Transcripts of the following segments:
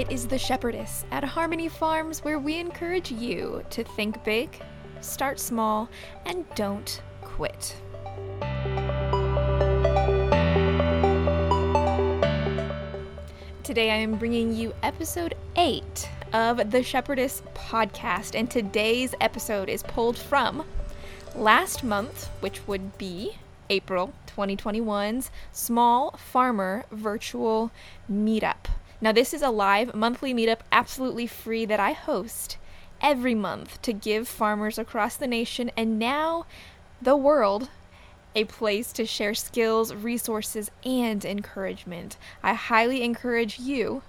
It is the Shepherdess at Harmony Farms where we encourage you to think big, start small, and don't quit. Today I am bringing you episode 8 of the Shepherdess podcast, and today's episode is pulled from last month, which would be April 2021's Small Farmer Virtual Meetup. Now, this is a live monthly meetup, absolutely free, that I host every month to give farmers across the nation and now the world a place to share skills, resources, and encouragement. I highly encourage you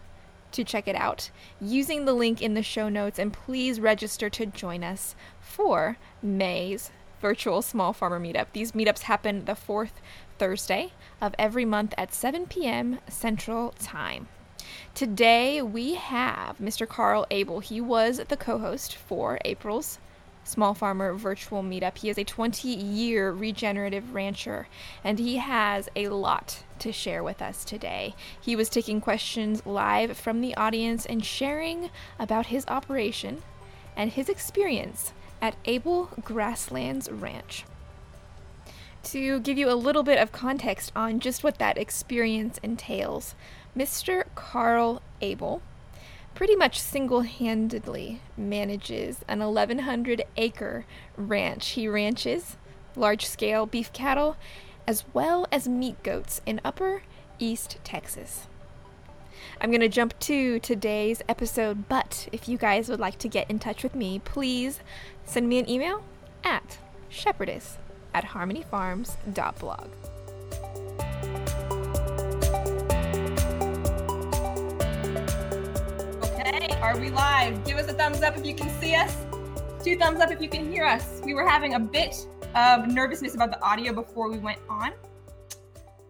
to check it out using the link in the show notes and please register to join us for May's virtual small farmer meetup. These meetups happen the fourth Thursday of every month at 7 p.m. Central Time. Today we have Mr. Karl Ebel. He was the co host for April's Small Farmer Virtual Meetup. He is a 20 year regenerative rancher and he has a lot to share with us today. He was taking questions live from the audience and sharing about his operation and his experience at Ebel Grasslands Ranch. To give you a little bit of context on just what that experience entails, Mr. Karl Ebel pretty much single handedly manages an 1,100 acre ranch. He ranches large scale beef cattle as well as meat goats in Upper East Texas. I'm going to jump to today's episode, but if you guys would like to get in touch with me, please send me an email at shepherdess at harmonyfarms.blog. are we live? Give us a thumbs up if you can see us. Two thumbs up if you can hear us. We were having a bit of nervousness about the audio before we went on.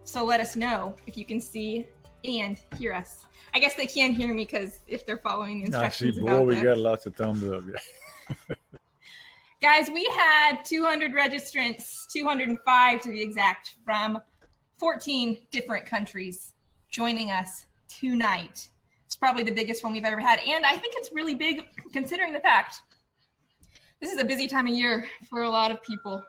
So let us know if you can see and hear us. I guess they can't hear me because if they're following the instructions. See, boy, we got lots of thumbs up. Guys, we had 200 registrants, 205 to be exact, from 14 different countries joining us tonight. Probably the biggest one we've ever had. And I think it's really big considering the fact this is a busy time of year for a lot of people.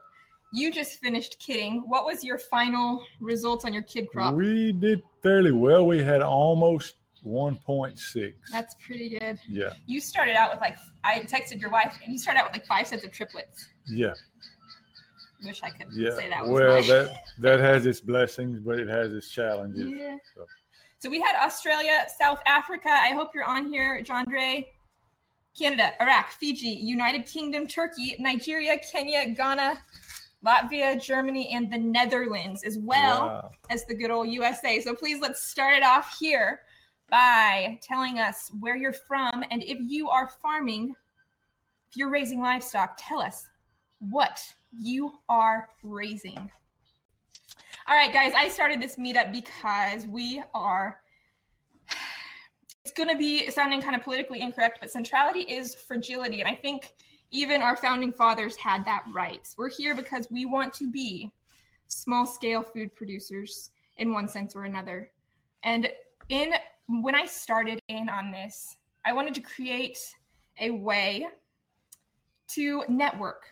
You just finished kidding. What was your final results on your kid crop? We did fairly well. We had almost 1.6. That's pretty good. yeah, You started out with like, I texted your wife, and you started out with like five sets of triplets. yeah, Wish I could yeah. say that was well, that that has its blessings, but it has its challenges. Yeah. So- So we had Australia, South Africa. I hope you're on here, Jandre. Canada, Iraq, Fiji, United Kingdom, Turkey, Nigeria, Kenya, Ghana, Latvia, Germany, and the Netherlands, as well Wow. as the good old USA. So please let's start it off here by telling us where you're from and if you are farming, if you're raising livestock, tell us what you are raising. All right, guys, I started this meetup because we are. It's going to be sounding kind of politically incorrect, but centrality is fragility. And I think even our founding fathers had that right. We're here because we want to be small scale food producers in one sense or another. And in when I started in on this, I wanted to create a way to network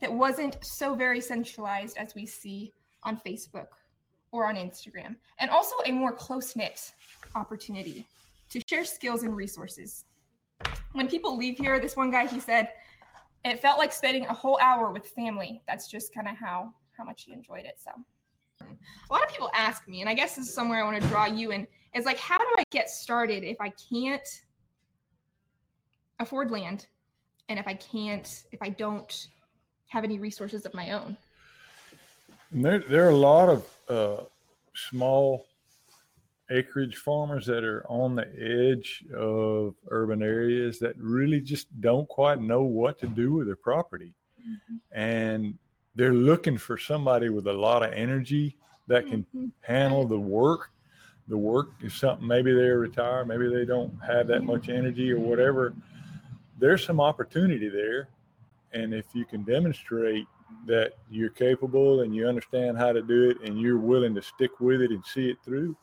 that wasn't so very centralized as we see on Facebook or on Instagram, and also a more close knit opportunity to share skills and resources. When people leave here, this one guy he said it felt like spending a whole hour with family. That's just kind of how how much he enjoyed it. So a lot of people ask me, and I guess this is somewhere I want to draw you in. Is like, how do I get started if I can't afford land, and if I can't, if I don't have any resources of my own? And there, there are a lot of uh, small acreage farmers that are on the edge of urban areas that really just don't quite know what to do with their property. And they're looking for somebody with a lot of energy that can Mhm. handle the work. The work is something maybe they're retired, maybe they don't have that much energy or whatever. There's some opportunity there. And if you can demonstrate that you're capable and you understand how to do it and you're willing to stick with it and see it through,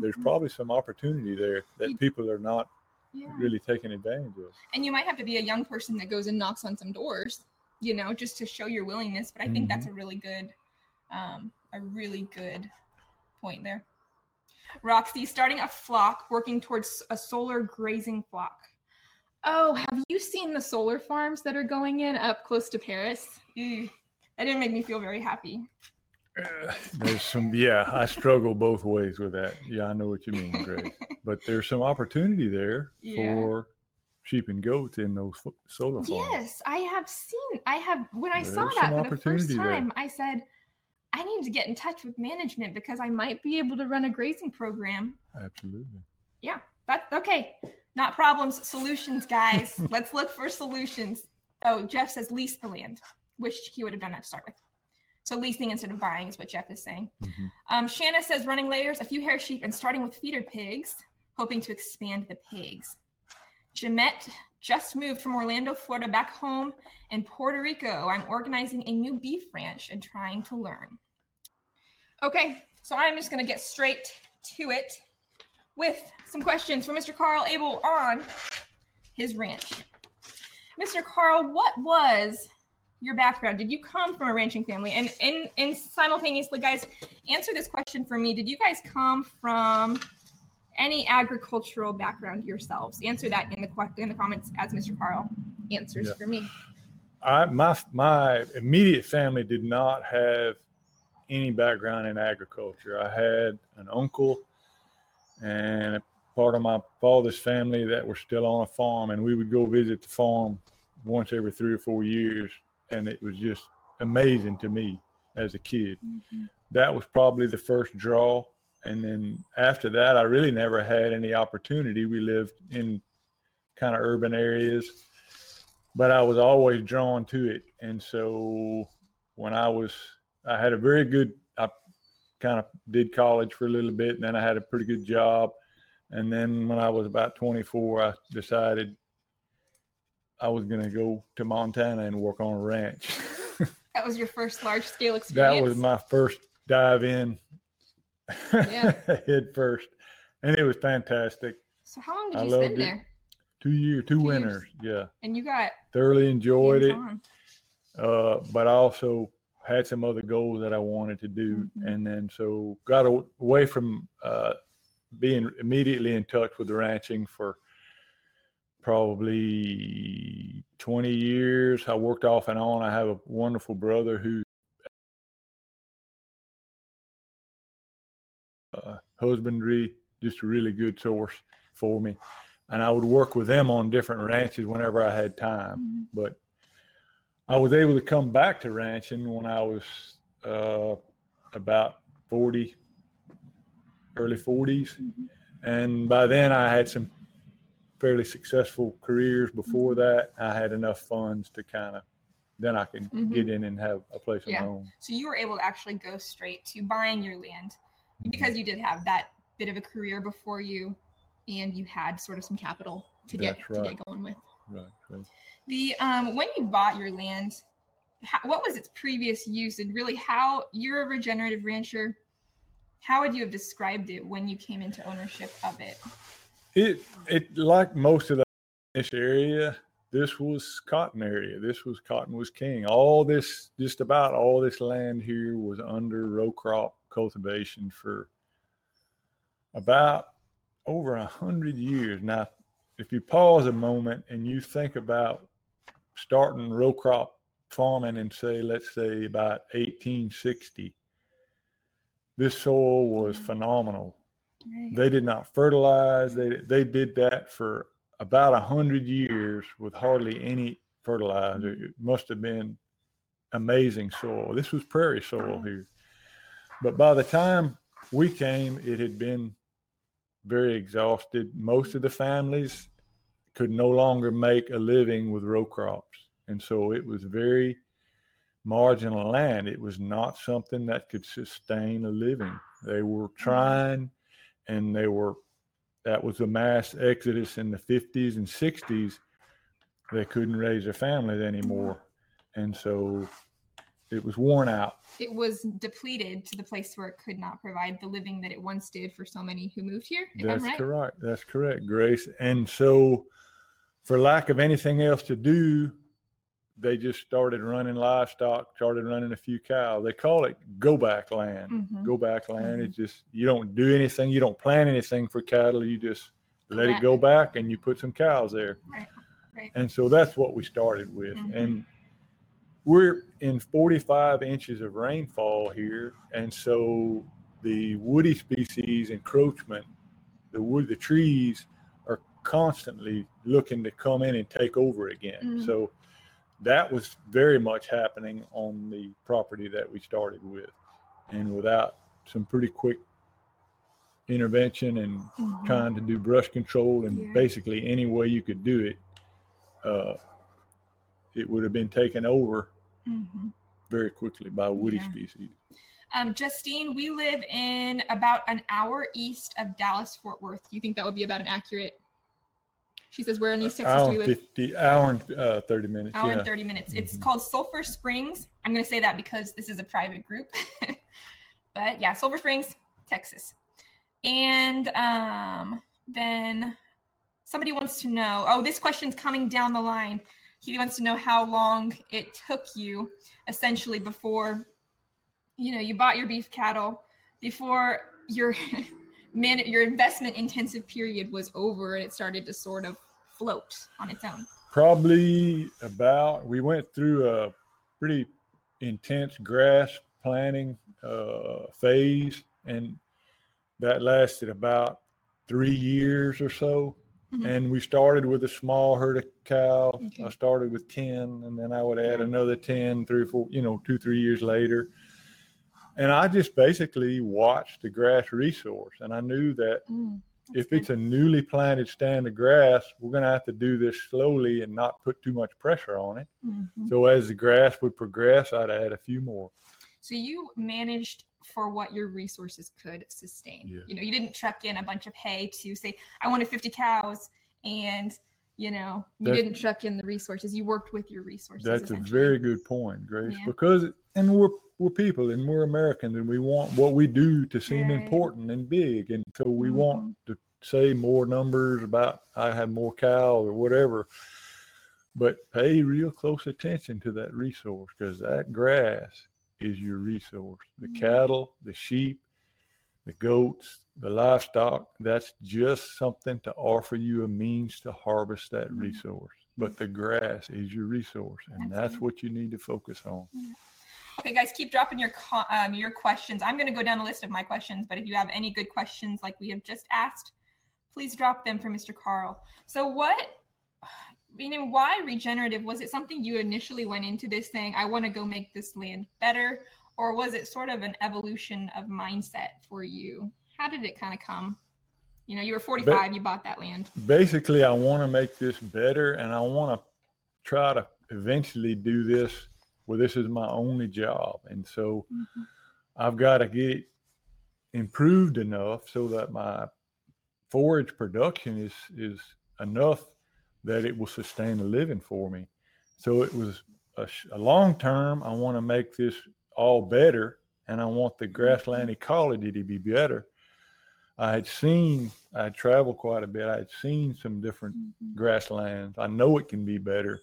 there's Mhm. probably some opportunity there You- that people are not Yeah. really taking advantage of. And you might have to be a young person that goes and knocks on some doors, you know, just to show your willingness. But I think that's a really good, um, a really good point there. Roxy, starting a flock, working towards a solar grazing flock. Oh, have you seen the solar farms that are going in up close to Paris? Ew, that didn't make me feel very happy. Uh, there's some, yeah, I struggle both ways with that. Yeah, I know what you mean, Greg. but there's some opportunity there Yeah. for sheep and goats in those solar farms. Yes, I have seen. I have when I saw that for the first opportunity there. time. I said, I need to get in touch with management because I might be able to run a grazing program. Absolutely. Yeah, but okay, not problems, solutions, guys. Let's look for solutions. Oh, Jeff says lease the land. Wish he would have done that to start with. So leasing instead of buying is what Jeff is saying. Mhm. Um, Shanna says running layers, a few hair sheep, and starting with feeder pigs, hoping to expand the pigs. Jamette just moved from Orlando, Florida, back home in Puerto Rico. I'm organizing a new beef ranch and trying to learn. Okay, so I'm just going to get straight to it with some questions for Mr. Karl Ebel on his ranch. Mr. Karl, what was your background? Did you come from a ranching family? And and, and simultaneously, guys, answer this question for me. Did you guys come from any agricultural background yourselves? Answer that in the in the comments as Mr. Karl answers Yeah. for me. I my my immediate family did not have any background in agriculture. I had an uncle and a part of my father's family that were still on a farm, and we would go visit the farm once every three or four years, and it was just amazing to me as a kid. Mm-hmm. That was probably the first draw, and then after that, I really never had any opportunity. We lived in kind of urban areas but I was always drawn to it. And so when I was, I had a very good, I kind of did college for a little bit, and then I had a pretty good job. And then when I was about 24, I decided I was going to go to Montana and work on a ranch. That was your first large scale experience. that was my first dive in Yeah. head first. And it was fantastic. so how long did you spend there? Two year, two Two years. winters. Yeah. And you got Thoroughly enjoyed it. uh, but I also had some other goals that I wanted to do, Mhm. and then so got away from uh, being immediately in touch with the ranching for probably 20 years. I worked off and on. I have a wonderful brother who uh, husbandry, just a really good source for me. And I would work with them on different ranches whenever I had time Mhm. but I was able to come back to ranching when I was uh, about 40, early 40s. Mhm. And by then I had some fairly successful careers before Mm-hmm. that. I had enough funds to kind of, then I could Mhm. get in and have a place of Yeah. my own. So you were able to actually go straight to buying your land because you did have that bit of a career before you and you had sort of some capital to get That's to get going with. Right. right. The um when you bought your land, how, what was its previous use and really how you're a regenerative rancher, how would you have described it when you came into ownership of it? It, it like most of the this area, this was cotton area. This was cotton was king. All this, just about all this land here was under row crop cultivation for about over a hundred years. Now, if you pause a moment and you think about starting row crop farming in say, let's say about 1860, this soil was mm-hmm. phenomenal they did not fertilize. They they did that for about a hundred years with hardly any fertilizer. It must have been amazing soil. This was prairie soil here. But by the time we came, it had been very exhausted. Most of the families could no longer make a living with row crops. And so it was very marginal land. It was not something that could sustain a living. They were mm-hmm. trying and they were that was a mass exodus in the 50s and 60s they couldn't raise their families anymore and so it was worn out. It was depleted to the place where it could not provide the living that it once did for so many who moved here. That's right. correct. That's correct, Grace. And so, for lack of anything else to do, they just started running livestock, started running a few cows. They call it go back land. Mhm. Go back land. It's just, you don't do anything, you don't plant anything for cattle. You just let it go back and you put some cows there. Right, right. And so that's what we started with. Mhm. And we're in 45 inches of rainfall here. And so the woody species encroachment, the wood, the trees are constantly looking to come in and take over again. Mhm. So that was very much happening on the property that we started with. And without some pretty quick intervention and Mhm. trying to do brush control and Yeah. basically any way you could do it, uh, it would have been taken over Mhm. very quickly by woody Yeah. species. Um, Justine, we live in about an hour east of Dallas Fort Worth. Do you think that would be about an accurate? She says where are in East Texas. Hour We live 50, hour and uh, 30 minutes. hour yeah. and 30 minutes. It's Mhm. called Sulphur Springs. I'm going to say that because this is a private group. but yeah, Sulphur Springs, Texas. And um, then somebody wants to know oh, this question's coming down the line. He wants to know how long it took you essentially before you know you bought your beef cattle before your man your investment intensive period was over and it started to sort of float on its own. Probably about, we went through a pretty intense grass planting uh, phase, and that lasted about three years or so. Mhm. And we started with a small herd of cow. Okay. I started with 10, and then I would add another 10, three or four, you know, two, three years later. And I just basically watched the grass resource. And I knew that Mm, if that's it's a newly planted stand of grass, we're going to have to do this slowly and not put too much pressure on it. good. Mhm. So as the grass would progress, I'd add a few more. So you managed for what your resources could sustain. Yeah. You know, you didn't truck in a bunch of hay to say, I wanted 50 cows and you know, you That's- didn't truck in the resources. You worked with your resources. That's a very good point, Grace, Yeah. because and we're we're people and we're Americans and we want what we do to seem Right. important and big, and so we want Mhm. to say more numbers about I have more cows or whatever. But pay real close attention to that resource because that grass is your resource. The Mhm. cattle, the sheep, the goats, the livestock, that's just something to offer you a means to harvest that Mhm. resource. But the grass is your resource, and that's Absolutely. what you need to focus on. Okay, guys, keep dropping your um, your questions. I'm going to go down a list of my questions, but if you have any good questions like we have just asked, please drop them for Mr. Karl. So, what, you know, why regenerative? Was it something you initially went into this saying, I want to go make this land better? Or was it sort of an evolution of mindset for you? How did it kind of come? You know, you were 45, you bought that land. Basically, I want to make this better, and I want to try to eventually do this where this is my only job. And so mm-hmm. I've got to get it improved enough so that my forage production is is enough that it will sustain a living for me. So it was a, a long term. I want to make this all better, and I want the mm-hmm. grassland ecology to be better. I had seen, I had traveled quite a bit. I had seen some different grasslands. I know it can be better.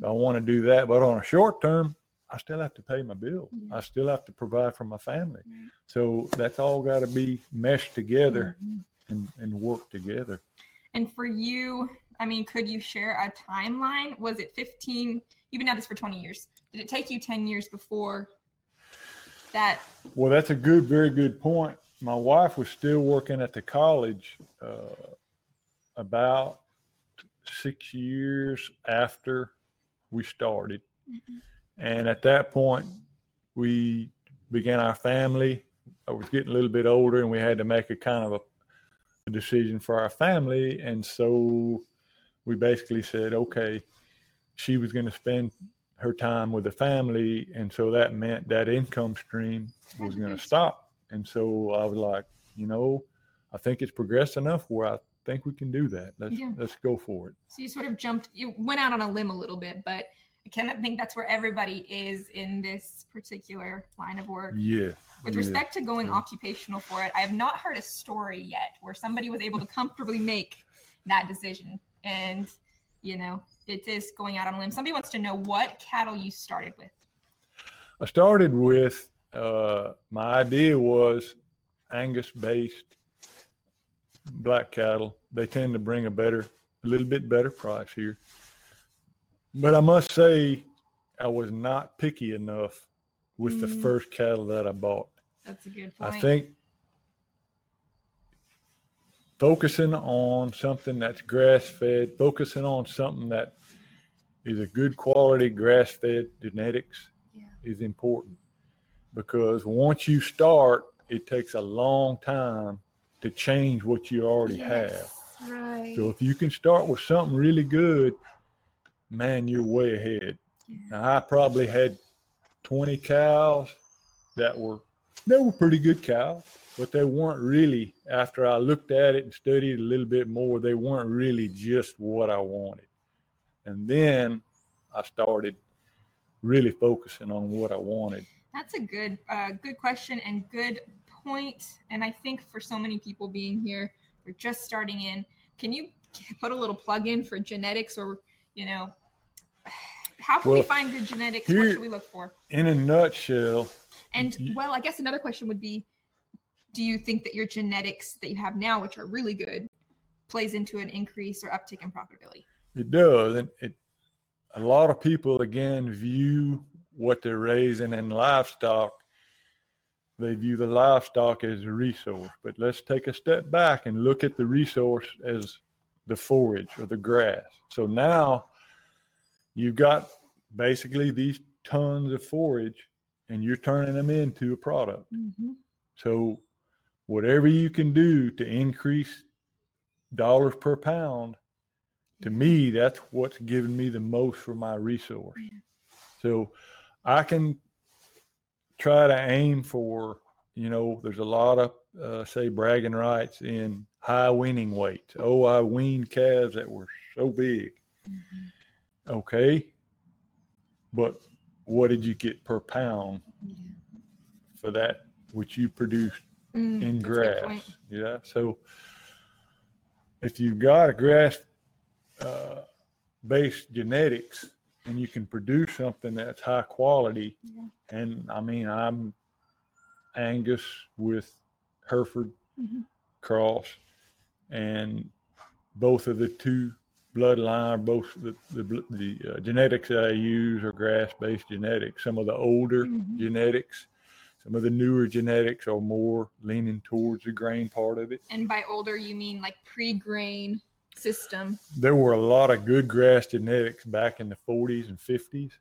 So I want to do that. But on a short term, I still have to pay my bill. Yeah. I still have to provide for my family. Right. So that's all got to be meshed together Mhm. and, and work together. And for you, I mean, could you share a timeline? Was it 15? You've been at this for 20 years. Did it take you 10 years before that? Well, that's a good, very good point. My wife was still working at the college uh, about six years after we started. And at that point, we began our family. I was getting a little bit older, and we had to make a kind of a, a decision for our family. And so we basically said, okay, she was going to spend her time with the family. And so that meant that income stream was going to stop. And so I was like, you know, I think it's progressed enough where I think we can do that. Let's Yeah. let's go for it. So you sort of jumped, you went out on a limb a little bit, but I kind of think that's where everybody is in this particular line of work. Yeah. With yeah. respect to going yeah. occupational for it, I have not heard a story yet where somebody was able to comfortably make that decision. And, you know, it is going out on a limb. Somebody wants to know what cattle you started with. I started with uh, my idea was Angus based black cattle. They tend to bring a better, a little bit better price here. But I must say, I was not picky enough with the Mm. first cattle that I bought. That's a good point. I think focusing on something that's grass fed, focusing on something that is a good quality grass fed genetics Yeah. is important because once you start, it takes a long time to change what you already have. Right. So if you can start with something really good, man, you're way ahead. Yeah. Now, I probably had 20 cows that were they were pretty good cows, but they weren't really. After I looked at it and studied a little bit more, they weren't really just what I wanted. And then I started really focusing on what I wanted. That's a good, uh, good question and good point. And I think for so many people being here, we're just starting in. Can you put a little plug in for genetics, or you know, how can we find good genetics? what should we look for? In a nutshell, And Ye- well, I guess another question would be, do you think that your genetics that you have now, which are really good, plays into an increase or uptick in profitability? It does, and it. A lot of people again view what they're raising in livestock. They view the livestock as a resource, but let's take a step back and look at the resource as the forage or the grass. So now you've got basically these tons of forage, and you're turning them into a product. Mm-hmm. So whatever you can do to increase dollars per pound, to me, that's what's giving me the most for my resource. So I can try to aim for, you know, there's a lot of, uh, say, bragging rights in high weaning weight. Oh, I weaned calves that were so big. Okay. But what did you get per pound for that which you produced Mm, in that's a good grass. Yeah. So if you've got a grass uh, based genetics and you can produce something that's high quality, Yeah. and I mean, I'm Angus with Hereford Mhm. cross, and both of the two bloodline, both the the, the uh, genetics that I use are grass based genetics. Some of the older Mhm. genetics. Some of the newer genetics are more leaning towards the grain part of it. And by older, you mean like pre-grain system. There were a lot of good grass genetics back in the 40s and 50s,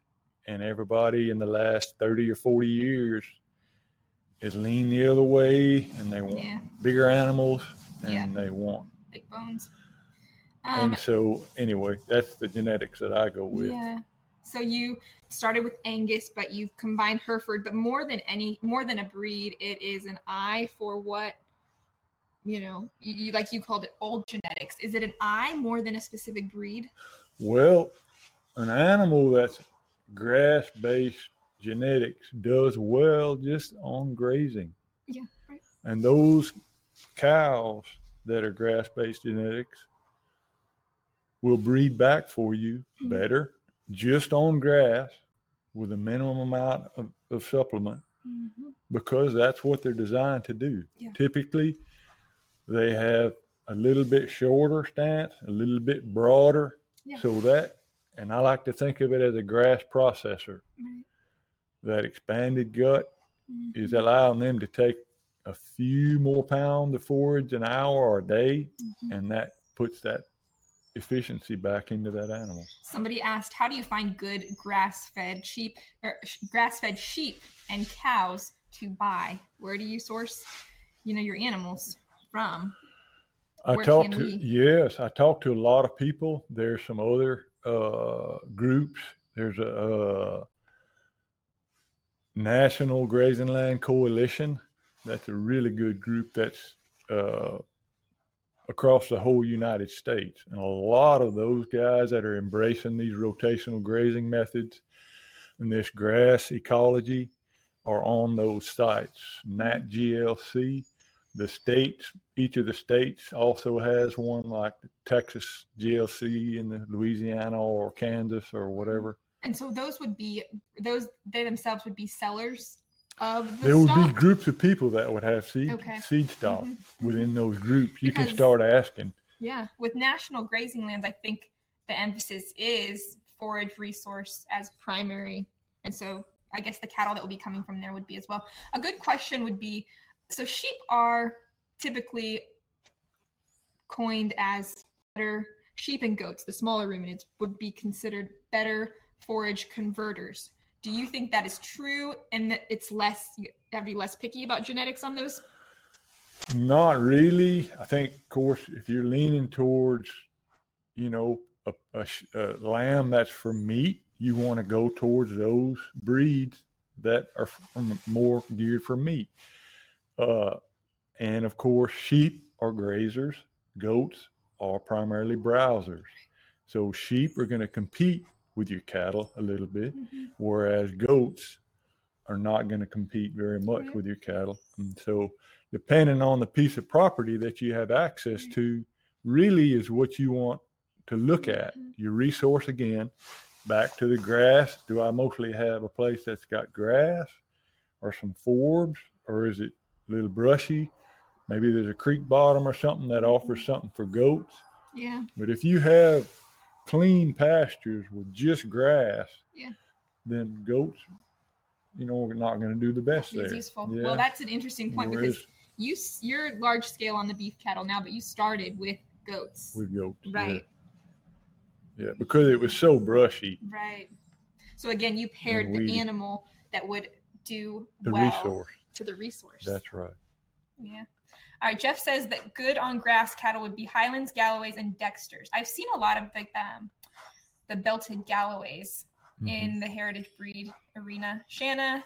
and everybody in the last 30 or 40 years is lean the other way, and they want Yeah. bigger animals, and Yeah. they want. Big bones. Um, and so, anyway, that's the genetics that I go with. yeah. So you started with Angus, but you've combined Hereford. But more than any, more than a breed, it is an eye for what you know. You, you like you called it old genetics. Is it an eye more than a specific breed? Well, an animal that's grass based genetics does well just on grazing. Yeah. Right. And those cows that are grass based genetics will breed back for you Mhm. better just on grass with a minimum amount of, of supplement because that's what they're designed to do. Yeah. Typically, they have a little bit shorter stance, a little bit broader. Yeah. So that, and I like to think of it as a grass processor. Right. That expanded gut is Mhm. allowing them to take a few more pounds of forage an hour or a day, Mhm. and that puts that efficiency back into that animal. Somebody asked, "How do you find good grass-fed sheep or sh- grass-fed sheep and cows to buy? Where do you source, you know, your animals from?" I talked to we- yes, I talked to a lot of people. There's some other uh, groups. There's a, uh National Grazing Land Coalition. That's a really good group. That's uh, across the whole United States. And a lot of those guys that are embracing these rotational grazing methods and this grass ecology are on those sites. Nat GLC, the states, each of the states also has one like the Texas GLC in the Louisiana or Kansas or whatever. And so those would be those they themselves would be sellers of the There would stock. be groups of people that would have seed Okay. seed stock Mhm. within those groups. You can start asking. Yeah, with national grazing lands, I think the emphasis is forage resource as primary. And so I guess the cattle that would be coming from there would be as well. A good question would be so sheep are typically coined as better sheep and goats, the smaller ruminants would be considered better forage converters. Do you think that is true and that it's less you have be less picky about genetics on those? Not really. I think, of course, if you're leaning towards, you know, a, a, a lamb that's for meat, you want to go towards those breeds that are more geared for meat. Uh, and of course, sheep are grazers, goats are primarily browsers. So sheep are going to compete with your cattle a little bit, whereas goats are not going to compete very much Right. with your cattle. And so, depending on the piece of property that you have access Right. to, really is what you want to look at. Mhm. Your resource again, back to the grass. Do I mostly have a place that's got grass or some forbs, or is it a little brushy? Maybe there's a creek bottom or something that offers mm-hmm. something for goats. Yeah. But if you have clean pastures with just grass, Yeah. then goats, you know, we're not going to do the best It's there. useful. Yeah. Well, that's an interesting point because you you're large scale on the beef cattle now, but you started with goats, with goats, right? Yeah, because it was so brushy, Right. So again, you paired the animal that would do the well resource. To the resource. That's right. yeah. All right. Jeff says that good on grass cattle would be Highlands, Galloways, and Dexters. I've seen a lot of the um, the belted Galloways Mhm. in the heritage breed arena. Shanna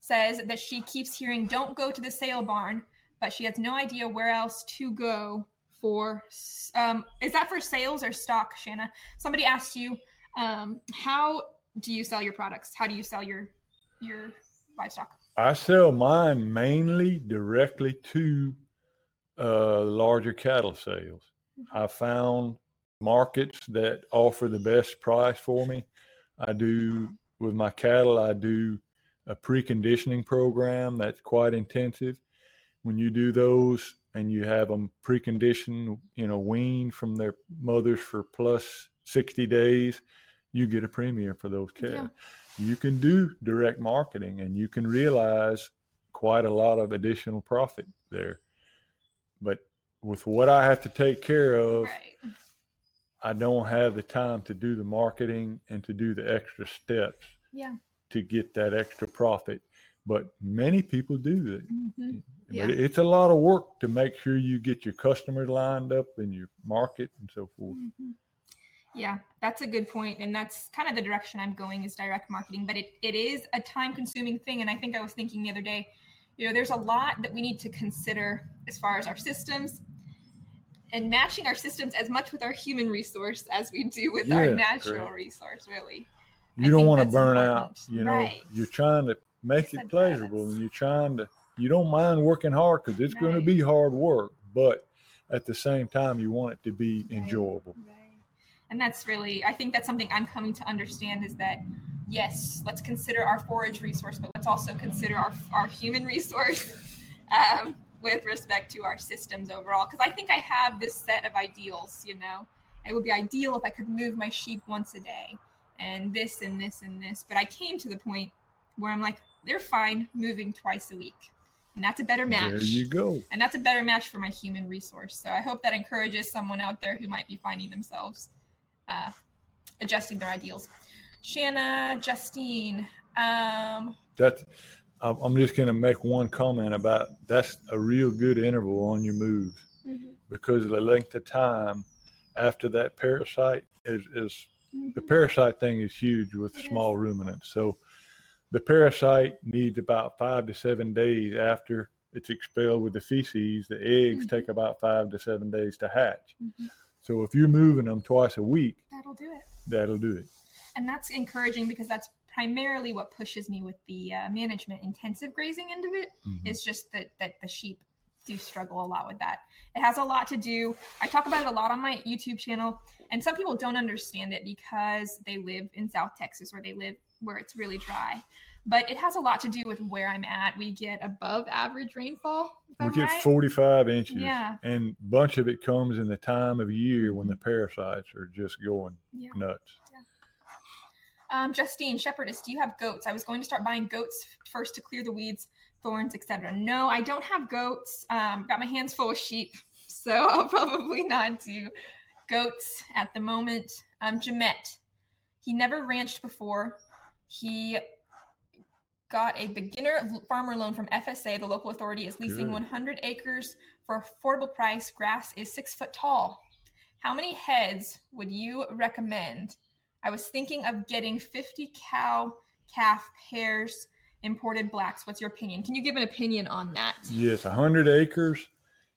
says that she keeps hearing "Don't go to the sale barn," but she has no idea where else to go for. Um, is that for sales or stock, Shanna? Somebody asked you, um, "How do you sell your products? How do you sell your your livestock?" I sell mine mainly directly to uh, larger cattle sales. I found markets that offer the best price for me. I do with my cattle, I do a preconditioning program that's quite intensive. When you do those and you have them preconditioned, you know, weaned from their mothers for plus 60 days, you get a premium for those Yeah. You can do direct marketing and you can realize quite a lot of additional profit there. But with what I have to take care of, Right. I don't have the time to do the marketing and to do the extra steps Yeah. to get that extra profit. But many people do that. Mhm. Yeah. But it's a lot of work to make sure you get your customers lined up and your market and so forth. Mhm. Yeah, that's a good point, and that's kind of the direction I'm going is direct marketing. But it, it is a time consuming thing, and I think I was thinking the other day, you know, there's a lot that we need to consider as far as our systems and matching our systems as much with our human resource as we do with our natural great. resource. Really, You I don't want to burn out. You know, Right. you're trying to make it pleasurable and you're trying to, you don't mind working hard because it's going to be hard work, but at the same time, you want it to be Right. enjoyable. And that's really, I think that's something I'm coming to understand is that, yes, let's consider our forage resource, but let's also consider our, our human resource um, with respect to our systems overall. Because I think I have this set of ideals, you know. It would be ideal if I could move my sheep once a day and this and this and this. But I came to the point where I'm like, they're fine moving twice a week. And that's a better match There you go. and that's a better match for my human resource. So I hope that encourages someone out there who might be finding themselves uh, adjusting their ideals. Shanna, Justine, um, That's, I'm just going to make one comment about that's a real good interval on your moves because the length of time after that parasite is, is the parasite thing is huge with It is. small ruminants. So the parasite needs about five to seven days after it's expelled with the feces. The eggs Mhm. take about five to seven days to hatch. So if you're moving them twice a week, That'll do it. that'll do it. And that's encouraging because that's primarily what pushes me with the uh, management intensive grazing end of it. Mhm. It's just that that the sheep do struggle a lot with that. It has a lot to do. I talk about it a lot on my YouTube channel, and some people don't understand it because they live in South Texas or they live where it's really dry. But it has a lot to do with where I'm at. We get above average rainfall. We I'm get right. 45 inches, Yeah. and a bunch of it comes in the time of year when the parasites are just going Yeah. nuts. Um, Justine, shepherdess, do you have goats? I was going to start buying goats first to clear the weeds, thorns, etc. No, I don't have goats. Um, got my hands full of sheep, so I'll probably not do goats at the moment. Um, Jamet, he never ranched before. He got a beginner farmer loan from FSA. The local authority is leasing Good. 100 acres for affordable price. Grass is six foot tall. How many heads would you recommend? I was thinking of getting 50 cow calf pairs, imported blacks. What's your opinion? Can you give an opinion on that? Yes, 100 acres.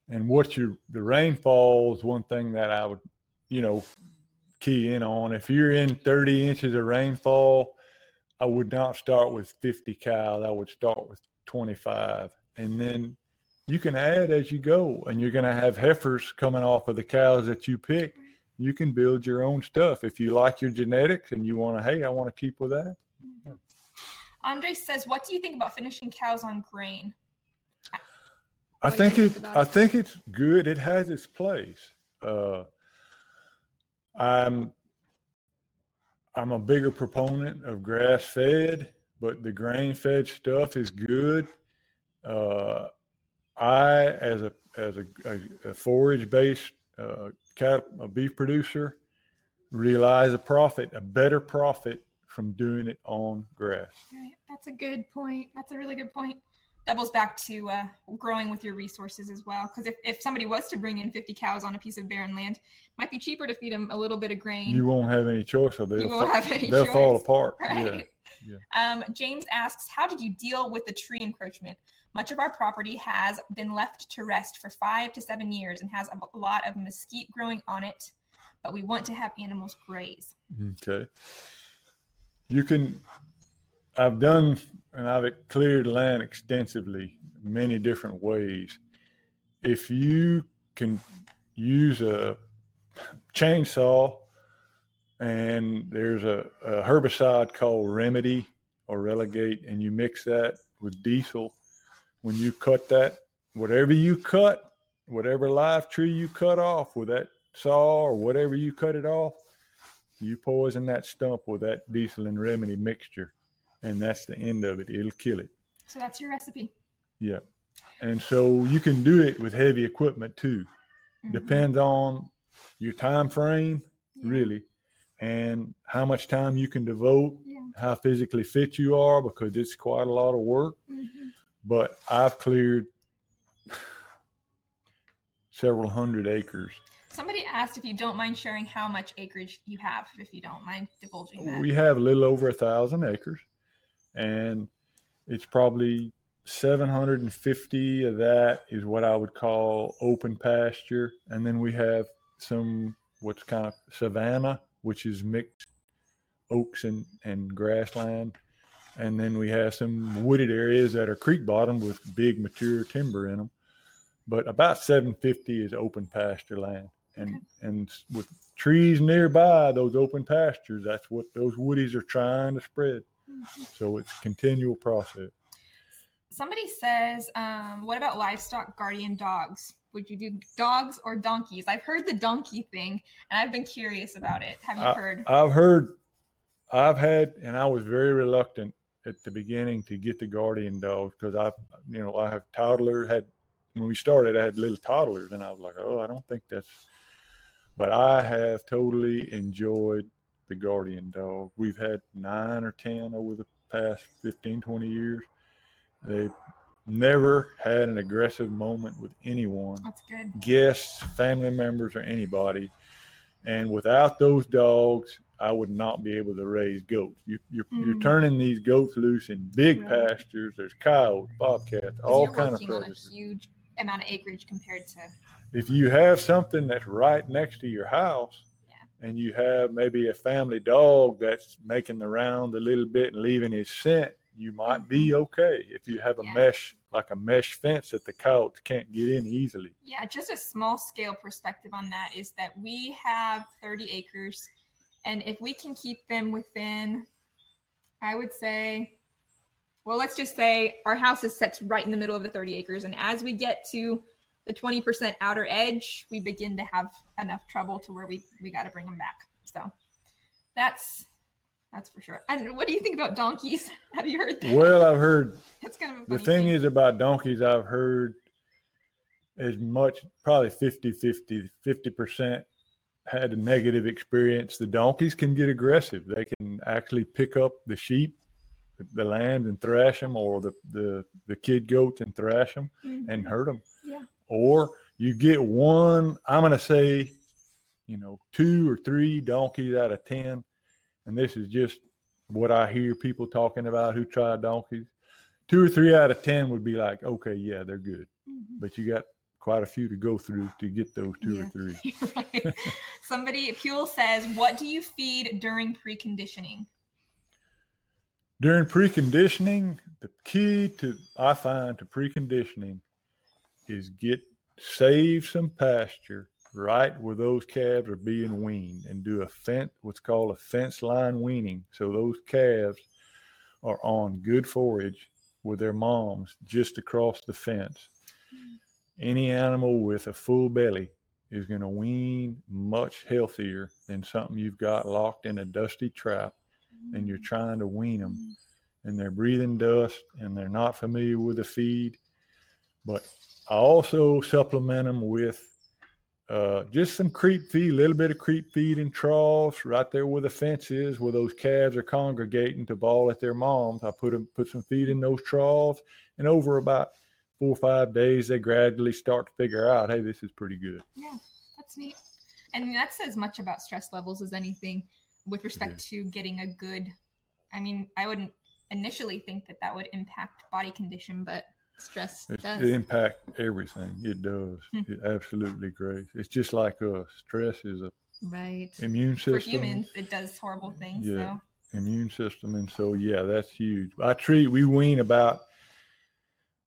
And what your the rainfall is one thing that I would, you know, key in on. If you're in 30 inches of rainfall, I would not start with 50 cows. I would start with 25. And then you can add as you go. And you're going to have heifers coming off of the cows that you pick. You can build your own stuff. If you like your genetics and you want to, hey, I want to keep with that. Andre says, "What do you think about finishing cows on grain?" I What think think it. I think it's good. It has its place. Uh, I'm. I'm a bigger proponent of grass fed, but the grain fed stuff is good. Uh, I, as a as a, a, a forage based uh, a beef producer, realize a profit, a better profit from doing it on grass. Right. That's a good point. That's a really good point. Doubles back to uh, growing with your resources as well. Because if, if somebody was to bring in 50 cows on a piece of barren land, might be cheaper to feed them a little bit of grain. You won't have any choice, or they'll You won't have any they'll fall apart. right? Yeah. Um, James asks, how did you deal with the tree encroachment? Much of our property has been left to rest for five to seven years and has a lot of mesquite growing on it, but we want to have animals graze. Okay. You can, I've done, and I've cleared land extensively, many different ways. If you can use a chainsaw and there's a, a herbicide called Remedy or Relegate, and you mix that with diesel, when you cut that, whatever you cut, whatever live tree you cut off with that saw or whatever you cut it off, you poison that stump with that diesel and remedy mixture, and that's the end of it. It'll kill it. So that's your recipe. Yeah. And so you can do it with heavy equipment too. Mhm. Depends on your time frame, Yeah. really, and how much time you can devote, Yeah. how physically fit you are, because it's quite a lot of work. Mhm. But I've cleared several hundred acres. Somebody asked if you don't mind sharing how much acreage you have, if you don't mind divulging that. We have a little over a thousand acres, and it's probably 750 of that is what I would call open pasture, and then we have some what's kind of savanna, which is mixed oaks and and grassland, and then we have some wooded areas that are creek bottom with big mature timber in them. But about 750 is open pasture land, and and with trees nearby those open pastures, that's what those woodies are trying to spread. Mhm. So it's a continual process. Somebody says, um, what about livestock guardian dogs? Would you do dogs or donkeys? I've heard the donkey thing, and I've been curious about it. Have you heard? I've heard, I've had, and I was very reluctant at the beginning to get the guardian dog because I, you know, I have toddler had when we started, I had little toddlers, and I was like, oh, I don't think that's. But I have totally enjoyed the guardian dog. We've had nine or ten over the past 15, 20 years. They've never had an aggressive moment with anyone That's good. guests, family members, or anybody. And without those dogs, I would not be able to raise goats. You, you're, you're Mhm. turning these goats loose in big Right. pastures. There's coyotes, bobcats, all you're kind of working on a predators. huge amount of acreage compared to If you have something that's right next to your house, Yeah. and you have maybe a family dog that's making the round a little bit and leaving his scent, you might be okay. If you have a Mm-hmm. Yeah. mesh, like a mesh fence that the coyotes can't get in easily. Yeah, just a small scale perspective on that is that we have 30 acres, and if we can keep them within, I would say, well, let's just say our house is set right in the middle of the 30 acres, and as we get to the 20% outer edge, we begin to have enough trouble to where we we got to bring them back. So that's that's for sure. And what do you think about donkeys? Have you heard that? Well, I've heard It's kind of the funny thing is about donkeys, I've heard as much, probably 50 50, 50% had a negative experience. The donkeys can get aggressive. They can actually pick up the sheep, the- land, and thrash them, or the, the, the kid goats and thrash them Mhm. and hurt them. Yeah. Or you get one, I'm going to say, you know, two or three donkeys out of 10. And this is just what I hear people talking about who try donkeys. Two or three out of 10 would be like, okay, yeah, they're good. Mhm. But you got quite a few to go through to get those two Yeah. or three. Right. Somebody, Puel says, what do you feed during preconditioning? During preconditioning, the key to I find to preconditioning is get save some pasture right where those calves are being weaned and do a fence what's called a fence line weaning. So those calves are on good forage with their moms just across the fence. Any animal with a full belly is going to wean much healthier than something you've got locked in a dusty trap and you're trying to wean them and they're breathing dust and they're not familiar with the feed. But I also supplement them with uh, just some creep feed, a little bit of creep feed in troughs right there where the fence is, where those calves are congregating to bawl at their moms. I put them, put some feed in those troughs, and over about four or five days, they gradually start to figure out, hey, this is pretty good. Yeah, that's neat. And that's as much about stress levels as anything with respect to getting a good. I mean, I wouldn't initially think that that would impact body condition, but stress It, does. it impacts everything. It does. Hmm. It absolutely great. It's just like us. Stress is a right. immune system. For humans, it does horrible things. Yeah. So immune system and so yeah that's huge i treat we wean about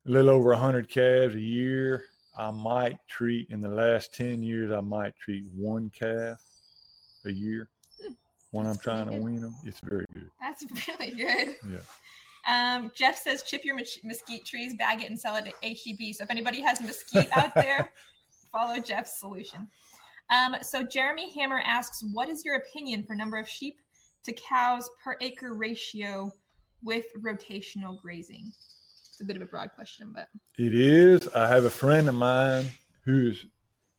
a little over 100 calves a year i might treat in the last 10 years i might treat one calf a year Hmm, when i'm that's trying to wean them it's very good that's really good. yeah Um, Jeff says chip your mesquite trees, bag it, and sell it at HEB. So if anybody has mesquite out there, follow Jeff's solution. Um, so Jeremy Hammer asks, what is your opinion for number of sheep to cows per acre ratio with rotational grazing? It's a bit of a broad question, but it is i have a friend of mine who's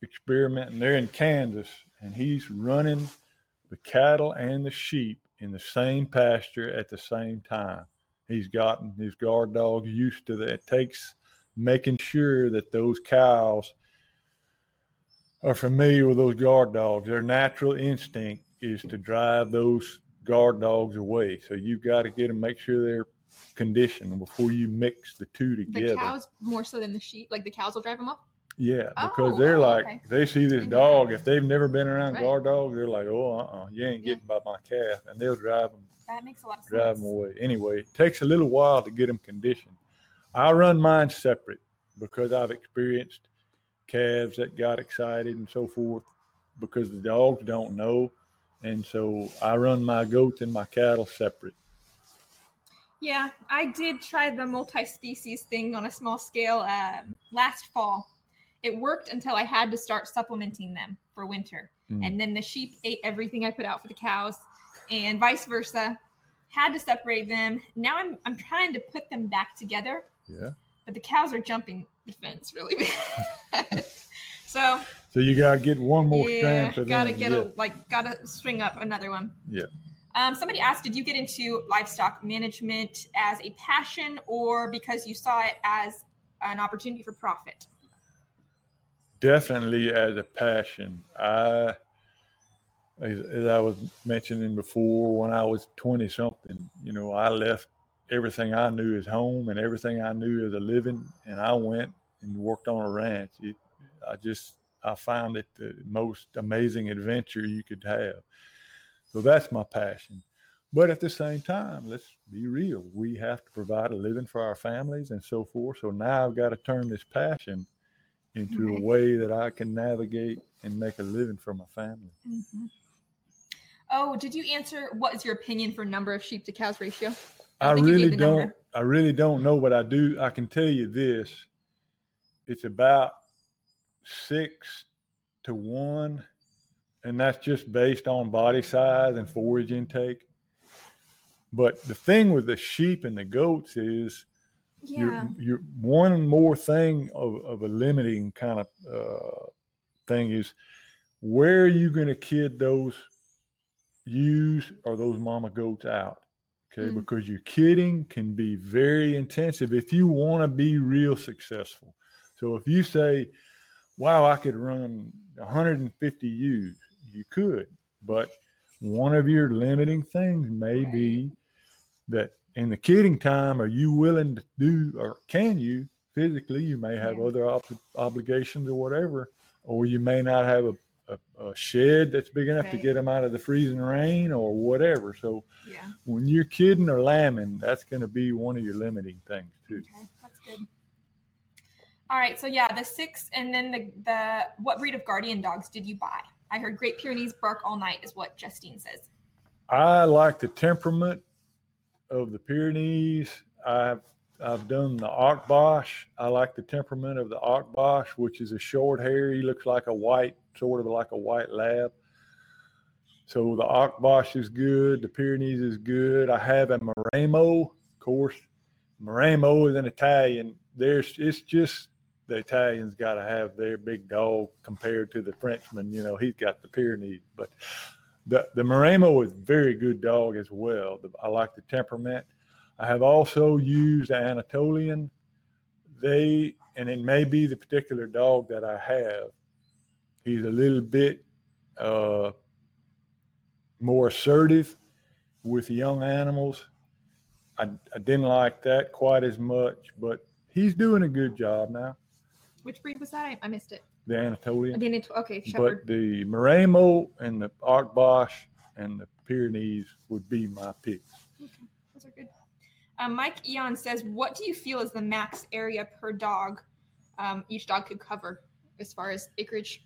experimenting they're in kansas and he's running the cattle and the sheep in the same pasture at the same time he's gotten his guard dog used to that. It takes making sure that those cows are familiar with those guard dogs. Their natural instinct is to drive those guard dogs away. So you've got to get them, make sure they're conditioned before you mix the two together. the cows more so than the sheep. Like the cows will drive them off. Yeah, Oh, because oh, they're oh, like okay. they see this dog. If they've never been around Right. guard dogs, they're like, "Oh, uh-uh, you ain't Yeah. getting by my calf," and they'll drive them That makes a lot of sense. drive them away. Anyway, it takes a little while to get them conditioned. I run mine separate because I've experienced calves that got excited and so forth because the dogs don't know. And so I run my goats and my cattle separate. Yeah, I did try the multi-species thing on a small scale uh, last fall. It worked until I had to start supplementing them for winter, Mm. and then the sheep ate everything I put out for the cows, and vice versa. Had to separate them. Now I'm I'm trying to put them back together, Yeah. but the cows are jumping the fence really bad. so So you gotta get one more yeah, strand gotta get yeah. a like gotta string up another one. Yeah. Um, somebody asked, did you get into livestock management as a passion or because you saw it as an opportunity for profit? definitely as a passion. I as, as I was mentioning before, when I was 20 something, you know, I left everything I knew as home and everything I knew as a living, and I went and worked on a ranch. It, I just, I found it the most amazing adventure you could have. So that's my passion. But at the same time, let's be real. We have to provide a living for our families and so forth. So now I've got to turn this passion into Right. a way that I can navigate and make a living for my family. Mm-hmm. Oh, did you answer what is your opinion for number of sheep to cows ratio? I gave really don't. number. I really don't know, what I do. I can tell you this: it's about six to one, and that's just based on body size and forage intake. But the thing with the sheep and the goats is Yeah. you're, you're one more thing of, of a limiting kind of uh, thing is where are you going to kid those ewes or those mama goats out? Okay, Mm. because your kidding can be very intensive if you want to be real successful. So if you say, "Wow, I could run 150 ewes," you could, but one of your limiting things may be that in the kidding time, are you willing to do, or can you physically? You may have Yeah. other ob- obligations or whatever, or you may not have a, a, a shed that's big enough to Right. get them out of the freezing rain or whatever. So Yeah. when you're kidding or lambing, that's going to be one of your limiting things too. Okay, that's good. All right, so yeah, the six, and then the the what breed of guardian dogs did you buy? I heard Great Pyrenees bark all night, is what Justine says. I like the temperament of the Pyrenees. I've I've done the Akbash. I like the temperament of the Akbash, which is a short hair. He looks like a white, sort of like a white lab. So the Akbash is good. The Pyrenees is good. I have a Maremma, of course. Maremma is an Italian. There's it's just the Italians got to have their big dog compared to the Frenchman. You know, he's got the Pyrenees, but the the Maremma is very good dog as well. I like the temperament. I have also used Anatolian. They and it may be the particular dog that I have. He's a little bit uh, more assertive with young animals. I, I didn't like that quite as much, but he's doing a good job now. Which breed was that? I, missed it. The Anatolian. Didn't. Okay, Shepherd. But the Maremma and the Akbash and the Pyrenees would be my picks. Those are good. Um, Mike Eon says, "What do you feel is the max area per dog um, each dog could cover as far as acreage?"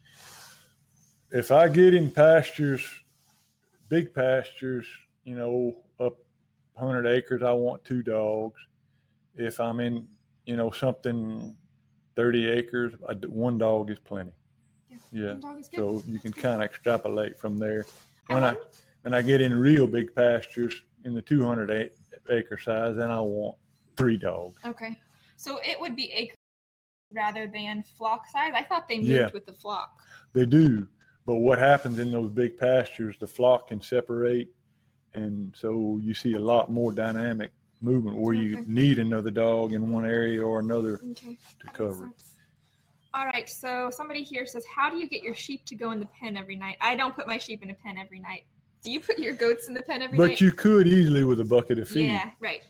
If I get in pastures, big pastures, you know, up 100 acres, I want two dogs. If I'm in, you know, something 30 acres, I one dog is plenty. Yeah. Yeah. Is. So you can kind of extrapolate from there. When I, when I get in real big pastures in the 200 a- acre size, then I want three dogs. Okay, so it would be acre rather than flock size. I thought they moved Yeah. with the flock. They do, but what happens in those big pastures, the flock can separate, and so you see a lot more dynamic movement where you Okay. need another dog in one area or another Okay. to cover it. All right, so somebody here says, "How do you get your sheep to go in the pen every night?" I don't put my sheep in a pen every night. Do you put your goats in the pen every night? But you could easily with a bucket of feed. yeah, right.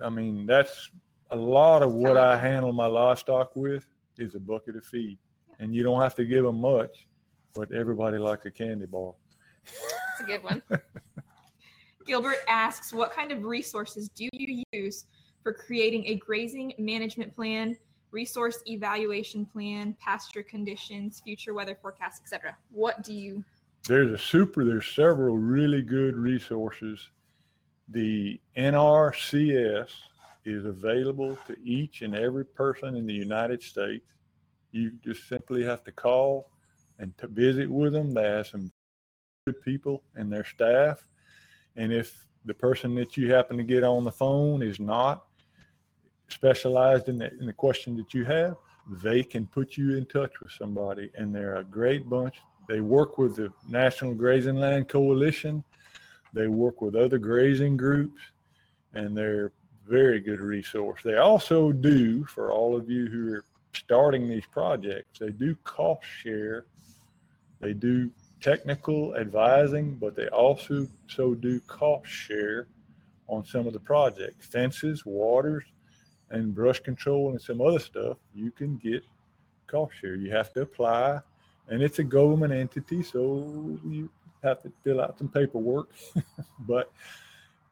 I mean, that's a lot of what I handle my livestock with is a bucket of feed, and you don't have to give them much, but everybody likes a candy bar. That's a good one. Gilbert asks, "What kind of resources do you use for creating a grazing management plan, resource evaluation plan, pasture conditions, future weather forecasts, etc.? What do you?" there's a super there's several really good resources the nrcs is available to each and every person in the united states you just simply have to call and to visit with them they have some good people and their staff and if the person that you happen to get on the phone is not specialized in the, in the question that you have they can put you in touch with somebody and they're a great bunch they work with the National Grazing Land Coalition. They work with other grazing groups, and they're very good resource. They also do, for all of you who are starting these projects, they do cost share. They do technical advising, but they also so do cost share on some of the projects, fences, waters, and brush control and some other stuff. You can get cost share. You have to apply, and it's a government entity, so you have to fill out some paperwork, but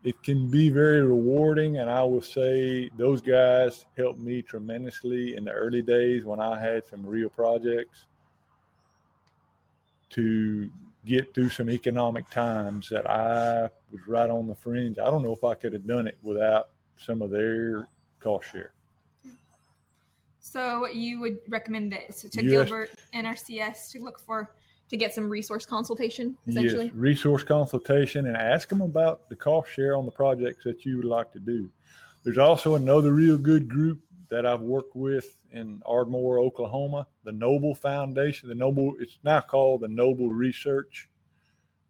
it can be very rewarding. And I will say those guys helped me tremendously in the early days when I had some real projects to get through some economic times that I was right on the fringe. I don't know if I could have done it without some of their cost share. So you would recommend this to. Gilbert NRCS to look for to get some resource consultation essentially. Yes, resource consultation and ask them about the cost share on the projects that you would like to do. There's also another real good group that I've worked with in Ardmore, Oklahoma, the Noble Foundation. The Noble, it's now called the Noble Research,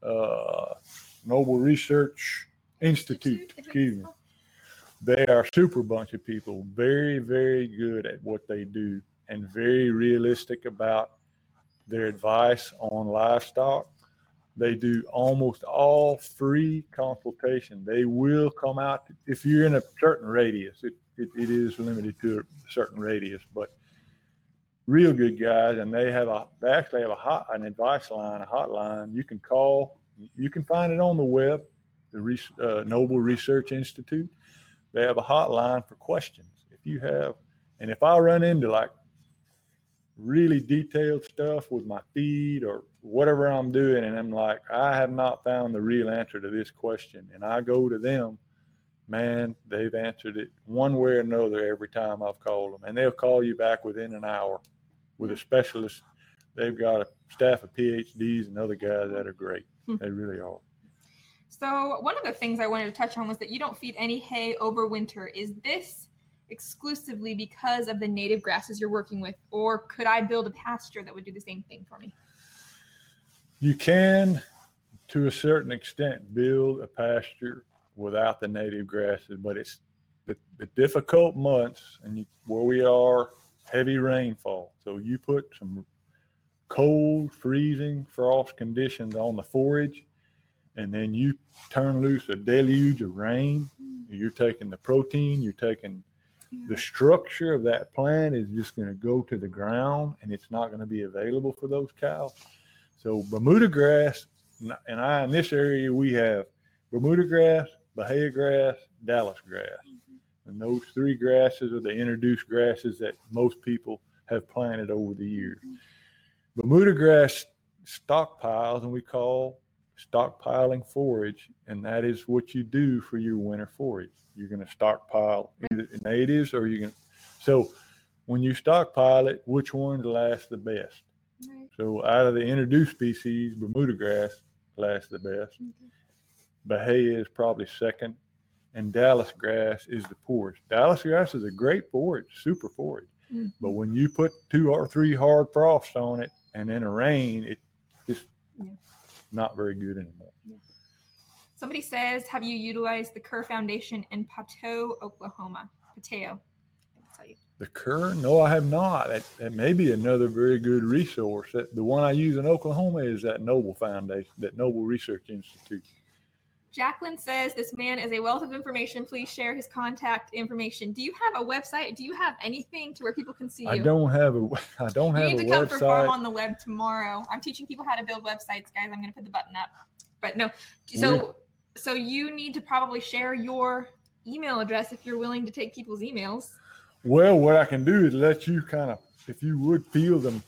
uh, Noble Research Institute. Excuse me. They are a super bunch of people, very, very good at what they do and very realistic about their advice on livestock. They do almost all free consultation. They will come out if you're in a certain radius. It, it, it is limited to a certain radius, but real good guys, and they have a they actually have a hot an advice line, a hotline. You can call. You can find it on the web, the Re, uh, Noble Research Institute. They have a hotline for questions. If you have, and if I run into like really detailed stuff with my feed or whatever I'm doing, and I'm like, I have not found the real answer to this question, and I go to them, man, they've answered it one way or another every time I've called them, and they'll call you back within an hour with a specialist. They've got a staff of PhDs and other guys that are great. Hmm. They really are. So one of the things I wanted to touch on was that you don't feed any hay over winter. Is this exclusively because of the native grasses you're working with, or could I build a pasture that would do the same thing for me? You can, to a certain extent, build a pasture without the native grasses, but it's the, the difficult months and you, where we are, heavy rainfall. So you put some cold, freezing, frost conditions on the forage, and then you turn loose a deluge of rain. You're taking the protein, you're taking the structure of that plant is just going to go to the ground and it's not going to be available for those cows. So Bermuda grass, and I in this area we have Bermuda grass, Bahia grass, Dallas grass, mm-hmm. and those three grasses are the introduced grasses that most people have planted over the years. Mm-hmm. Bermuda grass stockpiles, and we call stockpiling forage, and that is what you do for your winter forage. You're going to stockpile either natives or you can. So when you stockpile it, which ones last the best? Right. So out of the introduced species, Bermuda grass lasts the best. Mm-hmm. Bahia is probably second, and Dallas grass is the poorest. Dallas grass is a great forage, super forage. Mhm. But when you put two or three hard frosts on it and then a rain, it just Yeah. not very good anymore. Somebody says, have you utilized the Kerr Foundation in Poteau, Oklahoma? Poteau. I'll tell you. The Kerr, no, I have not. That, that may be another very good resource. That, the one I use in Oklahoma is that Noble Foundation, that Noble Research Institute. Jacqueline says this man is a wealth of information. Please share his contact information. Do you have a website? Do you have anything to where people can see you? I don't have a, I don't have you have need to come for Farm on the Web tomorrow. I'm teaching people how to build websites, guys. I'm going to put the button up. But no, so so you need to probably share your email address if you're willing to take people's emails. Well, what I can do is let you kind of, if you would feel them.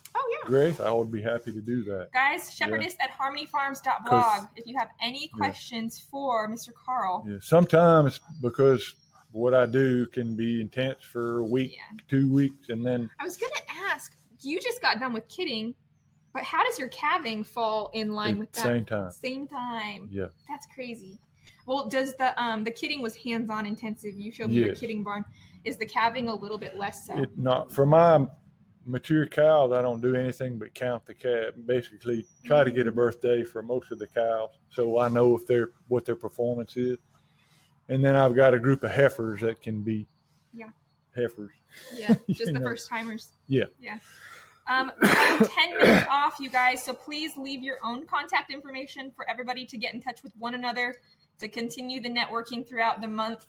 Grace, I would be happy to do that. Guys, shepherdess at harmonyfarms.blog. Cause- If you have any questions for Mr. Karl. Yeah, sometimes because what I do can be intense for a week, Yeah. two weeks, and then I was going to ask, you just got done with kidding, but how does your calving fall in line at with that? same time. Same time. Yeah. That's crazy. Well, does the um the kidding was hands-on intensive? You showed me your Yes. kidding barn. Is the calving a little bit less so? It not for my mature cows. I don't do anything but count the calf. Basically, try to get a birthday for most of the cows, so I know if they're what their performance is. And then I've got a group of heifers that can be Yeah. heifers. yeah, just the know. first timers. Yeah. Yeah. Um, 10 minutes off, you guys. So please leave your own contact information for everybody to get in touch with one another to continue the networking throughout the month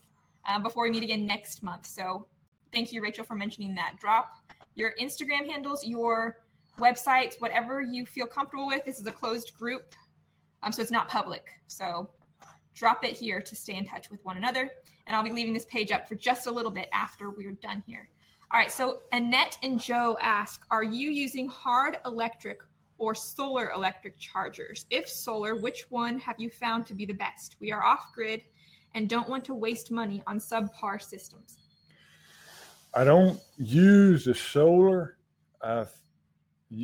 uh, before we meet again next month. So thank you, Rachel, for mentioning that. Drop your Instagram handles, your websites, whatever you feel comfortable with. This is a closed group, um, so it's not public. So drop it here to stay in touch with one another. And I'll be leaving this page up for just a little bit after we're done here. All right, so Annette and Joe ask Are you using hard electric or solar electric chargers? If solar, which one have you found to be the best? We are off grid and don't want to waste money on subpar systems. I don't use the solar. I,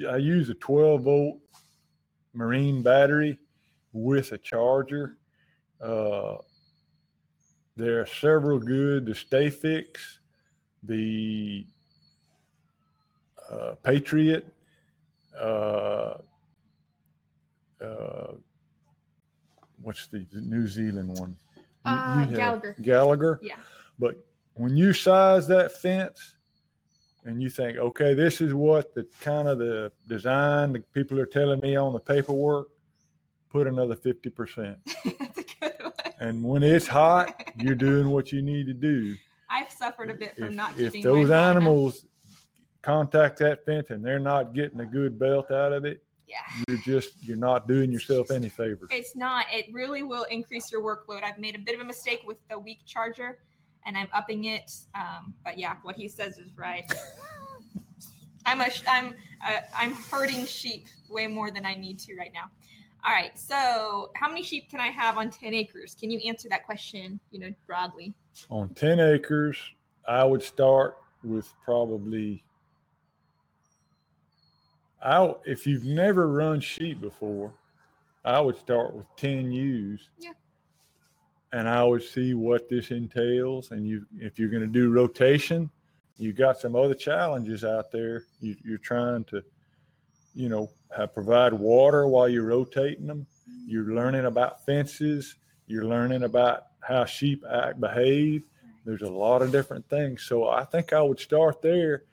I use a 12 volt marine battery with a charger. Uh, there are several good. The Stafix, the uh, Patriot, uh, uh, what's the New Zealand one? You- Uh, you Gallagher. Gallagher. Yeah. But when you size that fence and you think, okay, this is what the kind of the design the people are telling me on the paperwork, put another 50%. That's a good. And when it's hot, you're doing what you need to do. I've suffered a bit from If, not if those animals contact that fence and they're not getting a good belt out of it, Yeah. you're just, you're not doing yourself any favors. It's not. It really will increase your workload. I've made a bit of a mistake with the weak charger, and I'm upping it. Um, but yeah, what he says is right. I'm a, I'm, uh, I'm hurting sheep way more than I need to right now. All right. So, how many sheep can I have on 10 acres? Can you answer that question? You know, broadly. On 10 acres, I would start with probably I if you've never run sheep before, I would start with 10 ewes. Yeah. And I would see what this entails. And you if you're going to do rotation, you got some other challenges out there. You, you're trying to, you know, have, provide water while you're rotating them. You're learning about fences. You're learning about how sheep act, behave. There's a lot of different things. So I think I would start there.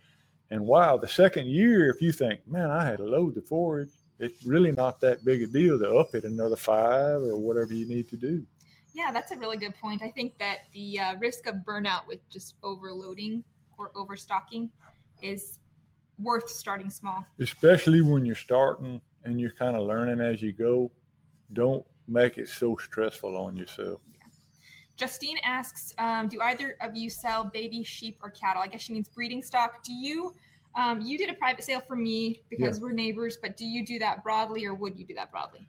And wow, the second year, if you think, man, I had a load to forage, it's really not that big a deal to up it another five or whatever you need to do. Yeah, that's a really good point. I think that the uh, risk of burnout with just overloading or overstocking is worth starting small. Especially when you're starting and you're kind of learning as you go. Don't make it so stressful on yourself. Justine asks, um, do either of you sell baby sheep or cattle? I guess she means breeding stock. Do you? Um, you did a private sale for me because we're neighbors, but do you do that broadly, or would you do that broadly?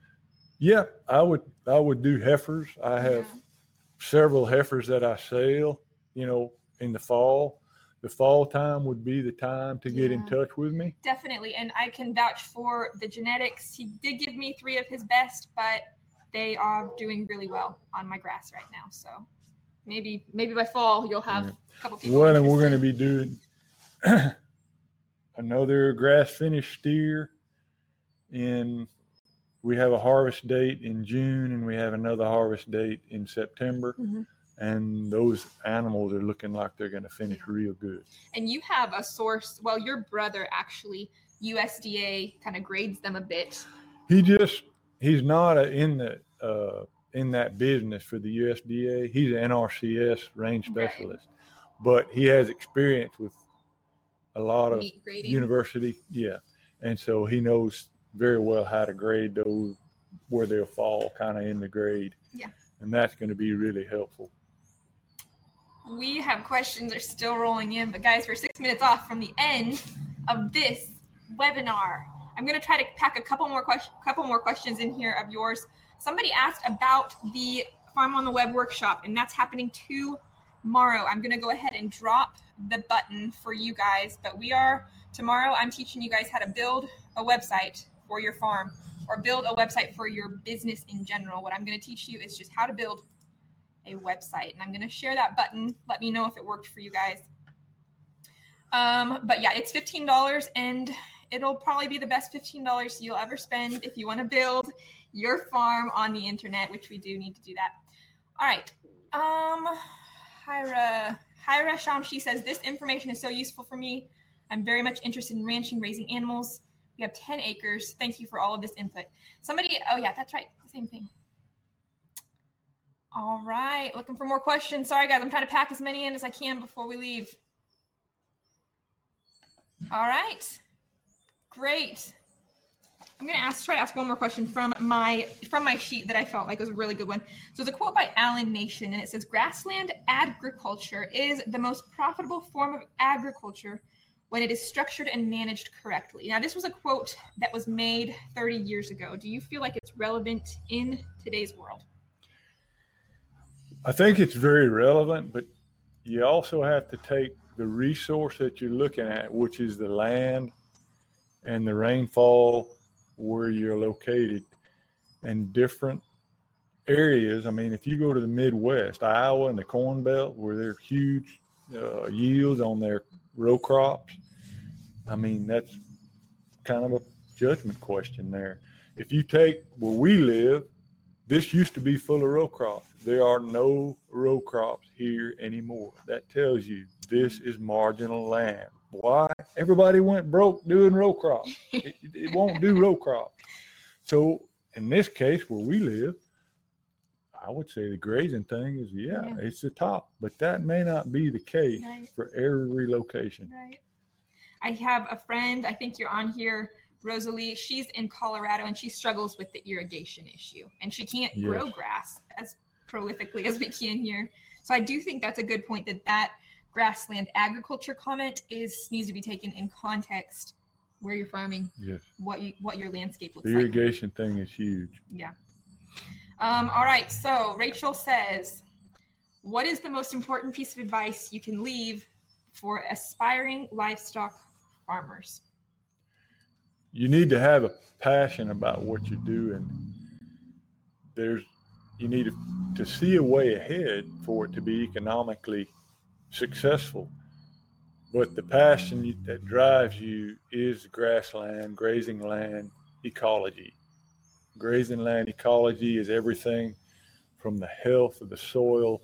Yeah, I would I would do heifers. I have Yeah. several heifers that I sell, you know, in the fall. The fall time would be the time to get in touch with me. Definitely, and I can vouch for the genetics. He did give me three of his best, but they are doing really well on my grass right now. So maybe maybe by fall you'll have Yeah. a couple people. Well, and we're going to be doing another grass finished steer in we have a harvest date in June and we have another harvest date in September. Mhm. And those animals are looking like they're going to finish real good. And you have a source. Well, your brother actually USDA kind of grades them a bit. He just he's not a, in the uh, in that business for the USDA. He's an NRCS range Right. specialist, but he has experience with a lot of university. Yeah, and so he knows very well how to grade those where they'll fall kind of in the grade. Yeah. and that's going to be really helpful. we have questions that are still rolling in, but guys, we're six minutes off from the end of this webinar. I'm going to try to pack a couple more questions, couple more questions in here of yours. Somebody asked about the Farm on the Web workshop, and that's happening tomorrow. I'm going to go ahead and drop the button for you guys, but we are tomorrow. I'm teaching you guys how to build a website for your farm or build a website for your business in general. What I'm going to teach you is just how to build a website. And I'm going to share that button. Let me know if it worked for you guys. Um, but yeah, it's $15 and it'll probably be the best $15 you'll ever spend if you want to build your farm on the internet, which we do need to do that. All right. Um, Hyra, Hyra Shamshi says, This information is so useful for me. I'm very much interested in ranching, raising animals. We have 10 acres. Thank you for all of this input. Somebody, oh yeah, that's right. Same thing. All right, looking for more questions. Sorry, guys, I'm trying to pack as many in as I can before we leave. All right, great. I'm gonna ask, try to ask one more question from my from my sheet that I felt like was a really good one. So it's a quote by Alan Nation, and it says, "Grassland agriculture is the most profitable form of agriculture when it is structured and managed correctly." Now, this was a quote that was made 30 years ago. Do you feel like it's relevant in today's world? I think it's very relevant, but you also have to take the resource that you're looking at, which is the land and the rainfall where you're located and different areas. I mean, if you go to the Midwest, Iowa and the Corn Belt, where there are huge uh, yields on their row crops, I mean, that's kind of a judgment question there. If you take where we live, this used to be full of row crops. There are no row crops here anymore. That tells you this is marginal land. Why? Everybody went broke doing row crops. It, it won't do row crops. So in this case where we live, I would say the grazing thing is yeah, Yeah. it's the top, but that may not be the case Right. for every location. Right. I have a friend, I think you're on here, Rosalie. She's in Colorado and she struggles with the irrigation issue and she can't grow grass as prolifically as we can here. So I do think that's a good point that that grassland agriculture comment is needs to be taken in context where you're farming, Yes. what you what your landscape looks The like. irrigation thing is huge. Yeah. Um, all right. So Rachel says, what is the most important piece of advice you can leave for aspiring livestock farmers? you need to have a passion about what you do and there's you need to, see a way ahead for it to be economically successful but the passion that drives you is grassland grazing land ecology grazing land ecology is everything from the health of the soil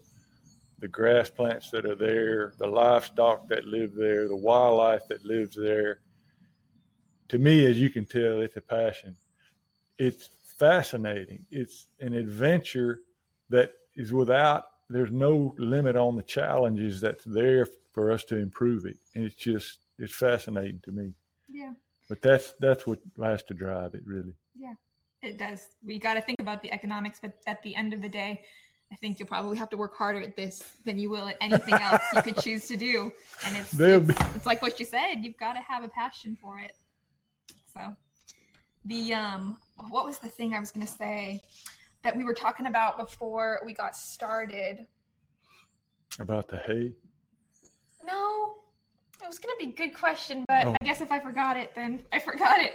the grass plants that are there the livestock that live there the wildlife that lives there to me, as you can tell, it's a passion. It's fascinating. It's an adventure that is without, there's no limit on the challenges that's there for us to improve it. And it's just, it's fascinating to me. Yeah, But that's, that's what has to drive it really. Yeah, it does. We got to think about the economics, but at the end of the day, I think you'll probably have to work harder at this than you will at anything else you could choose to do. And it's, it's, it's like what you said, you've got to have a passion for it. So the um what was the thing I was gonna say that we were talking about before we got started? About the hay. No, it was gonna be a good question, but Oh. I guess if I forgot it, then I forgot it.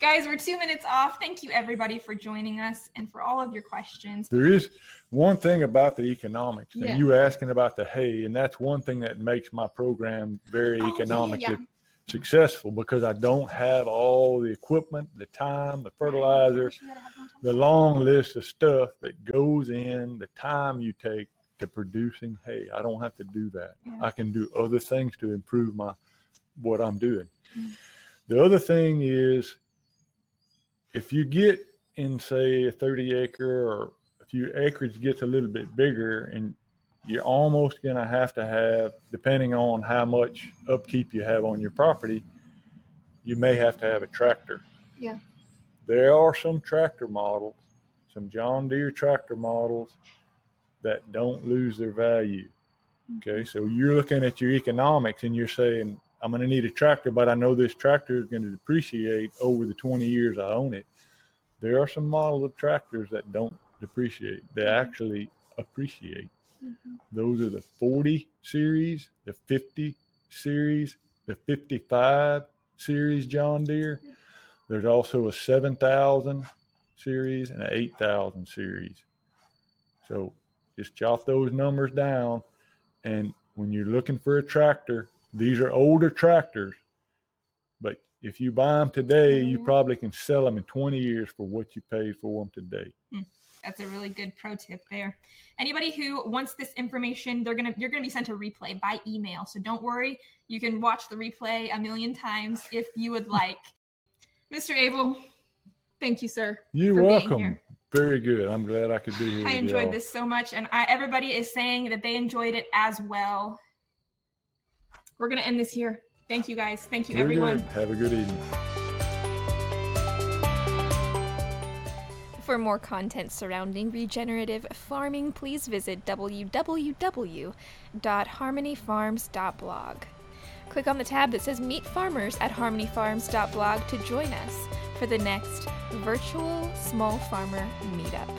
Guys, we're two minutes off. Thank you everybody for joining us and for all of your questions. There is one thing about the economics, Yeah. and you were asking about the hay, and that's one thing that makes my program very Oh, yeah, economically yeah. successful because I don't have all the equipment, the time, the fertilizer, We gotta have one time. the long list of stuff that goes in, the time you take to producing hay. I don't have to do that. I can do other things to improve my what I'm doing. Mm. The other thing is if you get in say a 30 acre or if your acreage gets a little bit bigger and you're almost going to have to have depending on how much upkeep you have on your property you may have to have a tractor. Yeah. there are some tractor models some john deere tractor models that don't lose their value. Mm-hmm. Okay so you're looking at your economics and you're saying i'm going to need a tractor but i know this tractor is going to depreciate over the 20 years i own it. There are some models of tractors that don't depreciate they actually appreciate Mhm. those are the 40 series, the 50 series, the 55 series John Deere. There's also a 7000 series and an 8000 series. So just jot those numbers down. And when you're looking for a tractor, these are older tractors. But if you buy them today, you Mhm. probably can sell them in 20 years for what you paid for them today. That's a really good pro tip there. Anybody who wants this information, they're gonna you're gonna be sent a replay by email. So don't worry, you can watch the replay a million times if you would like. Mr. Ebel, thank you, sir. You're welcome. Very good. I'm glad I could be here. I enjoyed this so much, and I, everybody is saying that they enjoyed it as well. We're gonna end this here. Thank you, guys. Thank you, Very everyone. Good. Have a good evening. For more content surrounding regenerative farming, please visit www.harmonyfarms.blog. Click on the tab that says Meet Farmers at harmonyfarms.blog to join us for the next virtual small farmer meetup.